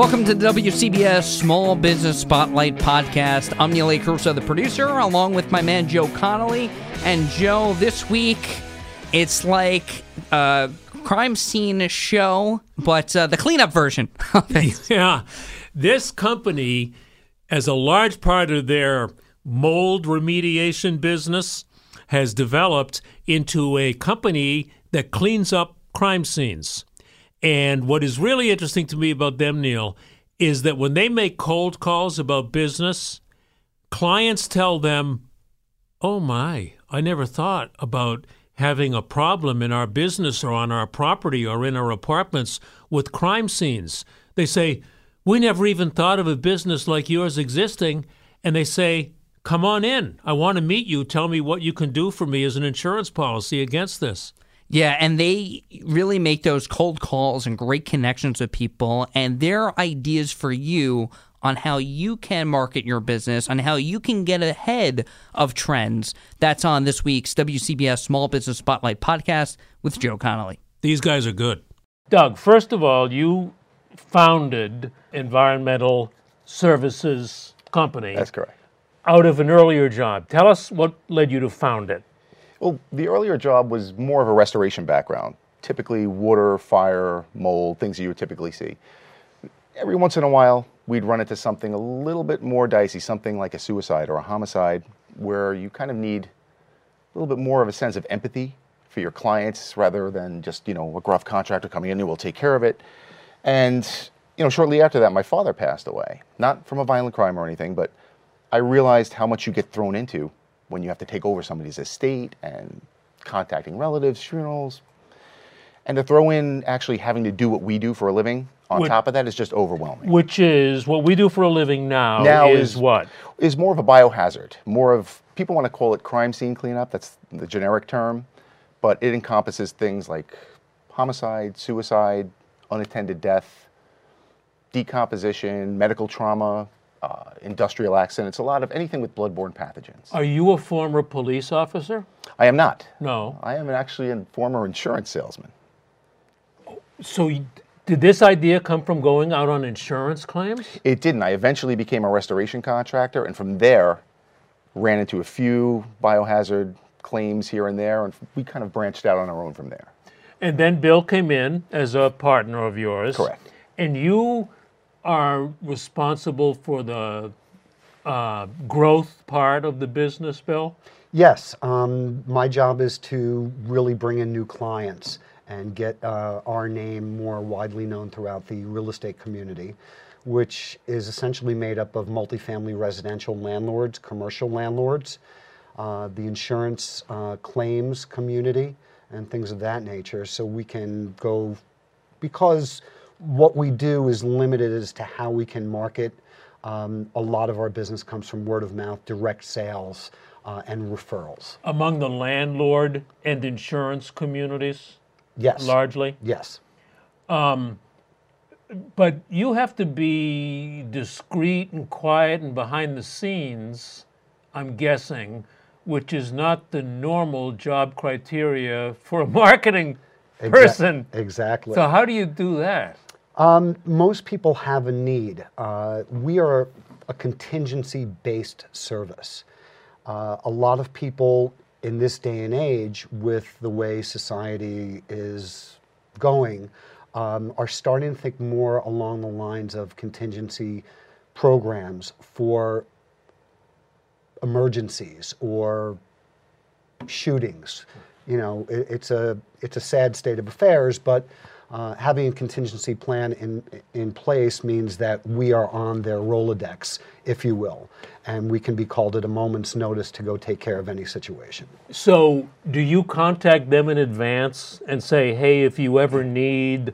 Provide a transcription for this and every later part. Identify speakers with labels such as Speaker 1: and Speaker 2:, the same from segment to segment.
Speaker 1: Welcome to the WCBS Small Business Spotlight Podcast. I'm Neil A. Carousso, the producer, along with my man Joe Connolly. And Joe, this week it's like a crime scene show, but uh, the cleanup version.
Speaker 2: Yeah. This company, as a large part of their mold remediation business, has developed into a company that cleans up crime scenes. And what is really interesting to me about them, Neil, is that when they make cold calls about business, clients tell them, Oh my, I never thought about having a problem in our business or on our property or in our apartments with crime scenes. They say, We never even thought of a business like yours existing. And they say, Come on in. I want to meet you. Tell me what you can do for me as an insurance policy against this.
Speaker 1: Yeah, and they really make those cold calls and great connections with people, and their ideas for you on how you can market your business, on how you can get ahead of trends. That's on this week's WCBS Small Business Spotlight podcast with Joe Connolly.
Speaker 2: These guys are good. Doug, first of all, you founded Environmental Services Company
Speaker 3: That's correct.
Speaker 2: out of an earlier job. Tell us what led you to found it.
Speaker 3: Well, the earlier job was more of a restoration background, typically water, fire, mold, things that you would typically see. Every once in a while, we'd run into something a little bit more dicey, something like a suicide or a homicide, where you kind of need a little bit more of a sense of empathy for your clients rather than just, you know, a gruff contractor coming in who will take care of it. And, you know, shortly after that, my father passed away. Not from a violent crime or anything, but I realized how much you get thrown into when you have to take over somebody's estate and contacting relatives, funerals. And to throw in actually having to do what we do for a living on
Speaker 2: Which-
Speaker 3: top of that is just overwhelming.
Speaker 2: Which is what we do for a living now,
Speaker 3: Now
Speaker 2: is,
Speaker 3: is-
Speaker 2: what?
Speaker 3: Is more of a biohazard, more of people want to call it crime scene cleanup. That's the generic term, but it encompasses things like homicide, suicide, unattended death, decomposition, medical trauma, uh, industrial accidents, a lot of anything with bloodborne pathogens.
Speaker 2: Are you a former police officer?
Speaker 3: I am not.
Speaker 2: No.
Speaker 3: I am actually a former insurance salesman.
Speaker 2: So did this idea come from going out on insurance claims?
Speaker 3: It didn't. I eventually became a restoration contractor, and from there, ran into a few biohazard claims here and there, and we kind of branched out on our own from there.
Speaker 2: And then Bill came in as a partner of yours.
Speaker 3: Correct.
Speaker 2: And you are responsible for the uh, growth part of the business, Bill?
Speaker 4: Yes, um, my job is to really bring in new clients and get uh, our name more widely known throughout the real estate community, which is essentially made up of multifamily residential landlords, commercial landlords, uh, the insurance uh, claims community, and things of that nature. So we can go, because what we do is limited as to how we can market. Um, a lot of our business comes from word of mouth, direct sales, uh, and referrals.
Speaker 2: Among the landlord and insurance communities,
Speaker 4: Yes.
Speaker 2: largely?
Speaker 4: Yes.
Speaker 2: But you have to be discreet and quiet and behind the scenes, I'm guessing, which is not the normal job criteria for a marketing person.
Speaker 4: Exactly.
Speaker 2: So, how do you do that?
Speaker 4: Um, most people have a need. Uh, we are a contingency based service. Uh, a lot of people in this day and age, with the way society is going, um, are starting to think more along the lines of contingency programs for emergencies or shootings. You know, it, it's a it's a sad state of affairs, but Uh, having a contingency plan in, in place means that we are on their Rolodex, if you will, and we can be called at a moment's notice to go take care of any situation.
Speaker 2: So, do you contact them in advance and say, "Hey, if you ever need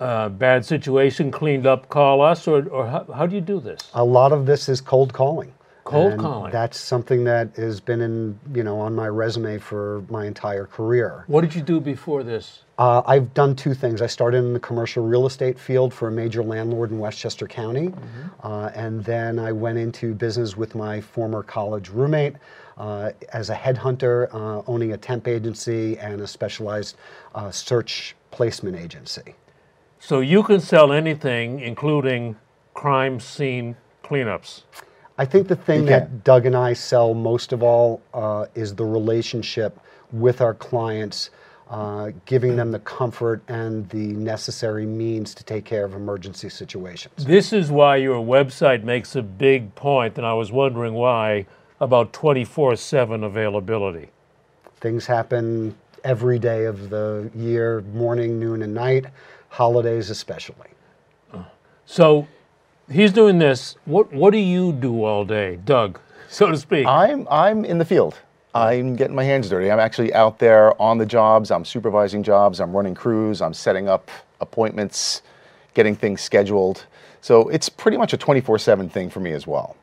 Speaker 2: a bad situation cleaned up, call us," or, or how, how do you do this?
Speaker 4: A lot of this is cold calling.
Speaker 2: Cold
Speaker 4: And
Speaker 2: calling.
Speaker 4: That's something that has been in, you know, on my resume for my entire career.
Speaker 2: What did you do before this?
Speaker 4: Uh, I've done two things. I started in the commercial real estate field for a major landlord in Westchester County, uh, and then I went into business with my former college roommate uh, as a headhunter, uh, owning a temp agency and a specialized uh, search placement agency.
Speaker 2: So you can sell anything, including crime scene cleanups.
Speaker 4: I think the thing that. Doug and I sell most of all uh, is the relationship with our clients, uh, giving them the comfort and the necessary means to take care of emergency situations.
Speaker 2: This is why your website makes a big point, and I was wondering why about 24 7 availability.
Speaker 4: Things happen every day of the year, morning, noon, and night, holidays especially.
Speaker 2: So he's doing this. What, what do you do all day, Doug, so to speak?
Speaker 3: I'm I'm in the field. I'm getting my hands dirty. I'm actually out there on the jobs. I'm supervising jobs. I'm running crews. I'm setting up appointments, getting things scheduled. So it's pretty much a 24/7 thing for me as well.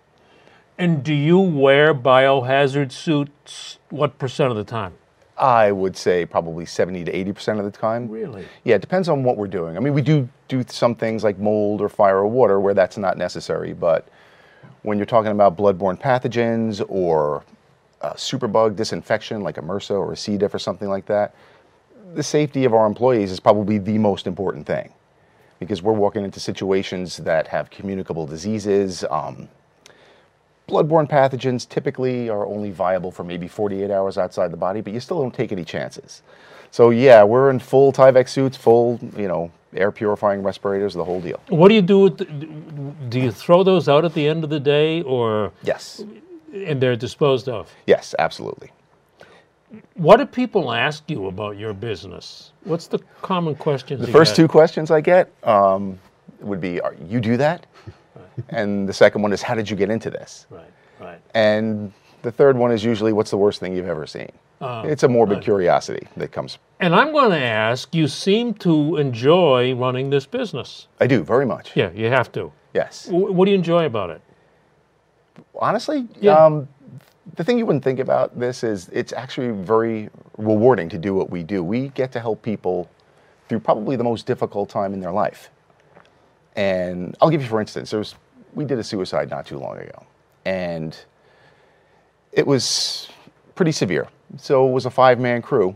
Speaker 2: and do you wear biohazard suits what percent of the time?
Speaker 3: I would say probably 70 to 80 percent of the time.
Speaker 2: Really?
Speaker 3: Yeah, it depends on what we're doing. I mean, we do do some things like mold or fire or water where that's not necessary, but when you're talking about bloodborne pathogens or a superbug disinfection like a MRSA or a C. diff or something like that, the safety of our employees is probably the most important thing because we're walking into situations that have communicable diseases. Um, bloodborne pathogens typically are only viable for maybe 48 hours outside the body, but you still don't take any chances. So yeah, we're in full Tyvek suits, full, you know, air purifying respirators, the whole deal.
Speaker 2: What do you do with the, do you throw those out at the end of the day or
Speaker 3: Yes.
Speaker 2: and they're disposed of?
Speaker 3: Yes, absolutely.
Speaker 2: What do people ask you about your business? What's the common questions?
Speaker 3: The first
Speaker 2: get?
Speaker 3: two questions I get um, would be, are you do that? And the second one is, how did you get into this?
Speaker 2: Right, right.
Speaker 3: And the third one is usually, what's the worst thing you've ever seen? it's a morbid curiosity that comes.
Speaker 2: And I'm going to ask, you seem to enjoy running this business.
Speaker 3: I do very much.
Speaker 2: Yeah, you have to.
Speaker 3: Yes.
Speaker 2: Wh- What do you enjoy about it?
Speaker 3: Honestly,
Speaker 2: Yeah.
Speaker 3: um, the thing you wouldn't think about this is it's actually very rewarding to do what we do. We get to help people through probably the most difficult time in their life. And I'll give you, for instance, there was, we did a suicide not too long ago, and it was pretty severe. So it was a five-man crew,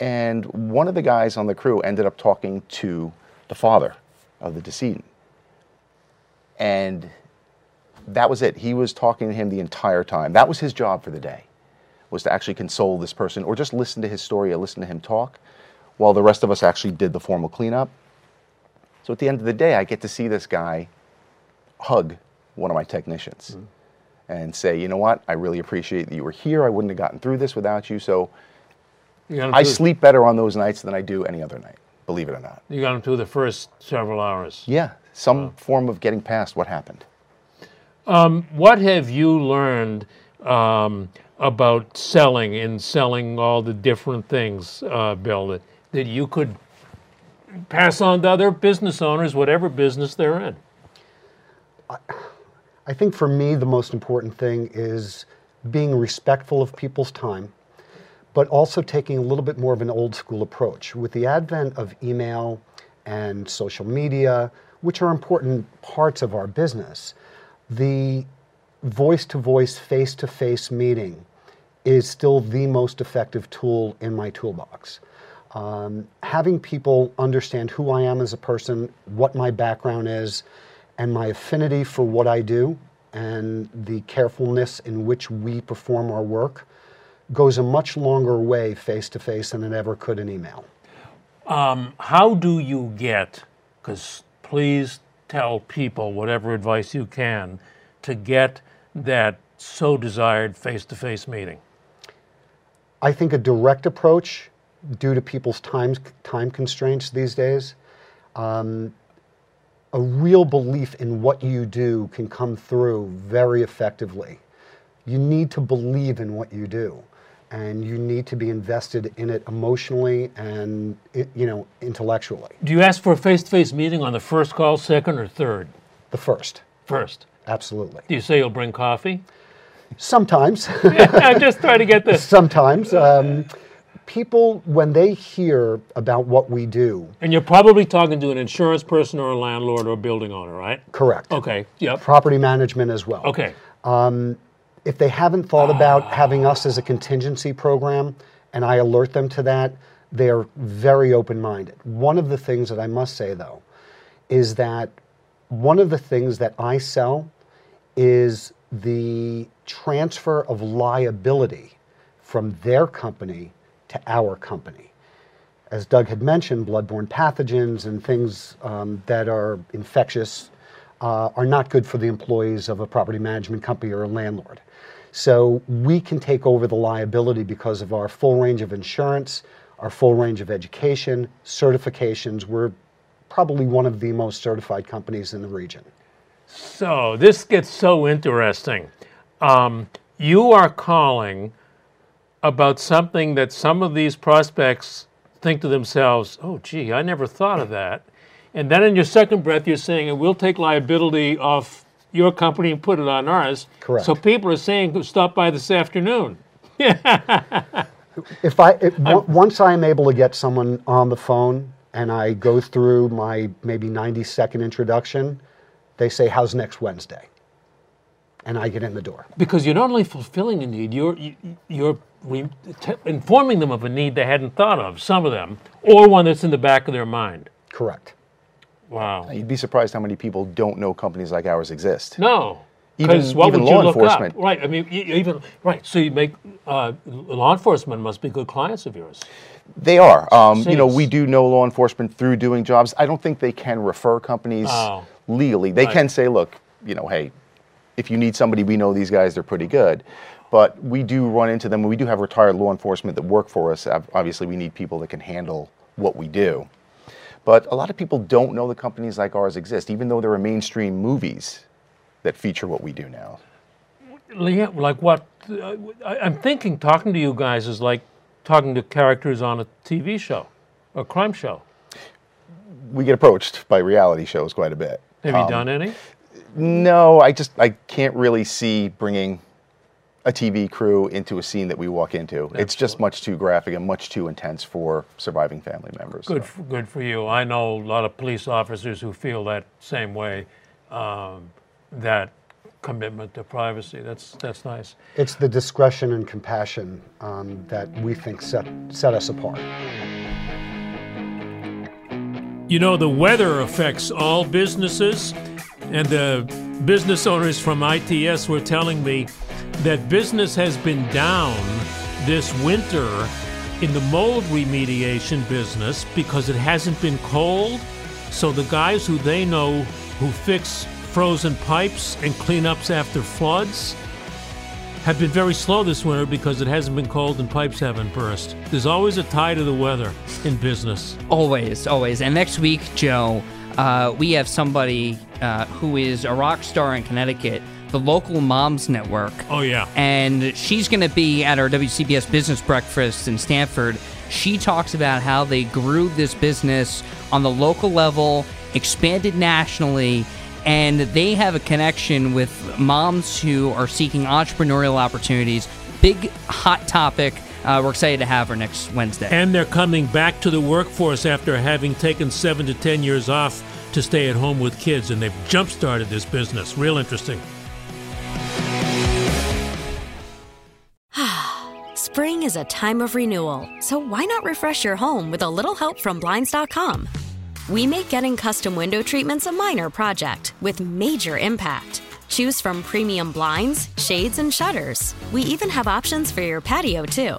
Speaker 3: and one of the guys on the crew ended up talking to the father of the decedent, and that was it. He was talking to him the entire time. That was his job for the day, was to actually console this person or just listen to his story or listen to him talk, while the rest of us actually did the formal cleanup. So at the end of the day, I get to see this guy hug one of my technicians and say, you know what, I really appreciate that you were here. I wouldn't have gotten through this without you. So
Speaker 2: You
Speaker 3: I
Speaker 2: through-
Speaker 3: sleep better on those nights than I do any other night, believe it or not.
Speaker 2: You got them through the first several hours.
Speaker 3: Yeah, some form of getting past what happened.
Speaker 2: What have you learned um, about selling and selling all the different things, uh, Bill, that, that you could pass on to other business owners, whatever business they're in?
Speaker 4: I think for me, the most important thing is being respectful of people's time, but also taking a little bit more of an old school approach. With the advent of email and social media, which are important parts of our business, the voice to voice, face to face meeting is still the most effective tool in my toolbox. Um, having people understand who I am as a person, what my background is, and my affinity for what I do, and the carefulness in which we perform our work goes a much longer way face to face than it ever could in email.
Speaker 2: How do you get, because please tell people whatever advice you can, to get that so desired face to face meeting?
Speaker 4: I think a direct approach due to people's time time constraints these days, um, a real belief in what you do can come through very effectively. You need to believe in what you do, and you need to be invested in it emotionally and you know intellectually.
Speaker 2: Do you ask for a face-to-face meeting on the first call, second, or third?
Speaker 4: The first,
Speaker 2: First.
Speaker 4: absolutely.
Speaker 2: Do you say you'll bring coffee?
Speaker 4: Sometimes.
Speaker 2: I'm just trying to get this.
Speaker 4: Sometimes um, people, when they hear about what we do,
Speaker 2: And you're probably talking to an insurance person or a landlord or a building owner, right?
Speaker 4: correct.
Speaker 2: Okay. Yep.
Speaker 4: Property management as well.
Speaker 2: Okay.
Speaker 4: Um, if they haven't thought about having us as a contingency program, and I alert them to that, they're very open minded. One of the things that I must say, though, is that one of the things that I sell is the transfer of liability from their company to our company. As Doug had mentioned, bloodborne pathogens and things um, that are infectious uh, are not good for the employees of a property management company or a landlord. So we can take over the liability because of our full range of insurance, our full range of education, certifications. We're probably one of the most certified companies in the region.
Speaker 2: So this gets so interesting. Um, you are calling about something that some of these prospects think to themselves, "Oh, gee, I never thought of that." And then in your second breath, you're saying, "And we'll take liability off your company and put it on ours."
Speaker 4: Correct.
Speaker 2: So people are saying, "Stop by this afternoon."
Speaker 4: If I if, on- once I am able to get someone on the phone and I go through my maybe 90 second introduction, they say, "How's next Wednesday?" And I get in the door.
Speaker 2: Because you're not only fulfilling a need, you're you- you're re- t- informing them of a need they hadn't thought of. Some of them, or one that's in the back of their mind.
Speaker 4: Correct.
Speaker 2: Wow.
Speaker 3: You'd be surprised how many people don't know companies like ours exist.
Speaker 2: No.
Speaker 3: Even-
Speaker 2: what
Speaker 3: even
Speaker 2: would you
Speaker 3: law
Speaker 2: look
Speaker 3: enforcement.
Speaker 2: Up? Right. I mean, even right. So you make uh, law enforcement must be good clients of yours.
Speaker 3: They are. Um, you know, we do know law enforcement through doing jobs. I don't think they can refer companies
Speaker 2: Oh.
Speaker 3: legally. They
Speaker 2: Right.
Speaker 3: can say, look, you know, hey, if you need somebody, we know these guys, they're pretty good. But we do run into them. We do have retired law enforcement that work for us. Obviously, we need people that can handle what we do. But a lot of people don't know that companies like ours exist, even though there are mainstream movies that feature what we do now.
Speaker 2: Yeah, like what? Uh, I'm thinking talking to you guys is like talking to characters on a TV show, a crime show.
Speaker 3: We get approached by reality shows quite a bit.
Speaker 2: Have you done any?
Speaker 3: No, I just I can't really see bringing a TV crew into a scene that we walk into. It's just much too graphic and much too intense for surviving family members.
Speaker 2: Good,
Speaker 3: so.
Speaker 2: f- good for you. I know a lot of police officers who feel that same way. Um, that commitment to privacy. That's that's nice.
Speaker 4: It's the discretion and compassion um, that we think set, set us apart.
Speaker 2: You know, the weather affects all businesses, and the business owners from ITS were telling me that business has been down this winter in the mold remediation business because it hasn't been cold. So the guys who they know who fix frozen pipes and cleanups after floods have been very slow this winter because it hasn't been cold and pipes haven't burst. There's always a tie to the weather in business.
Speaker 1: Always, always. And next week, Joe, uh, we have somebody uh, who is a rock star in Connecticut, the local Moms Network.
Speaker 2: Oh, yeah.
Speaker 1: And she's going to be at our WCBS Business Breakfast in Stamford. She talks about how they grew this business on the local level, expanded nationally, and they have a connection with moms who are seeking entrepreneurial opportunities. Big hot topic. Uh, we're excited to have her next Wednesday.
Speaker 2: And they're coming back to the workforce after having taken seven to ten years off to stay at home with kids, and they've jump started this business. Real interesting.
Speaker 5: Spring is a time of renewal, so why not refresh your home with a little help from Blinds.com? We make getting custom window treatments a minor project with major impact. Choose from premium blinds, shades, and shutters. We even have options for your patio, too.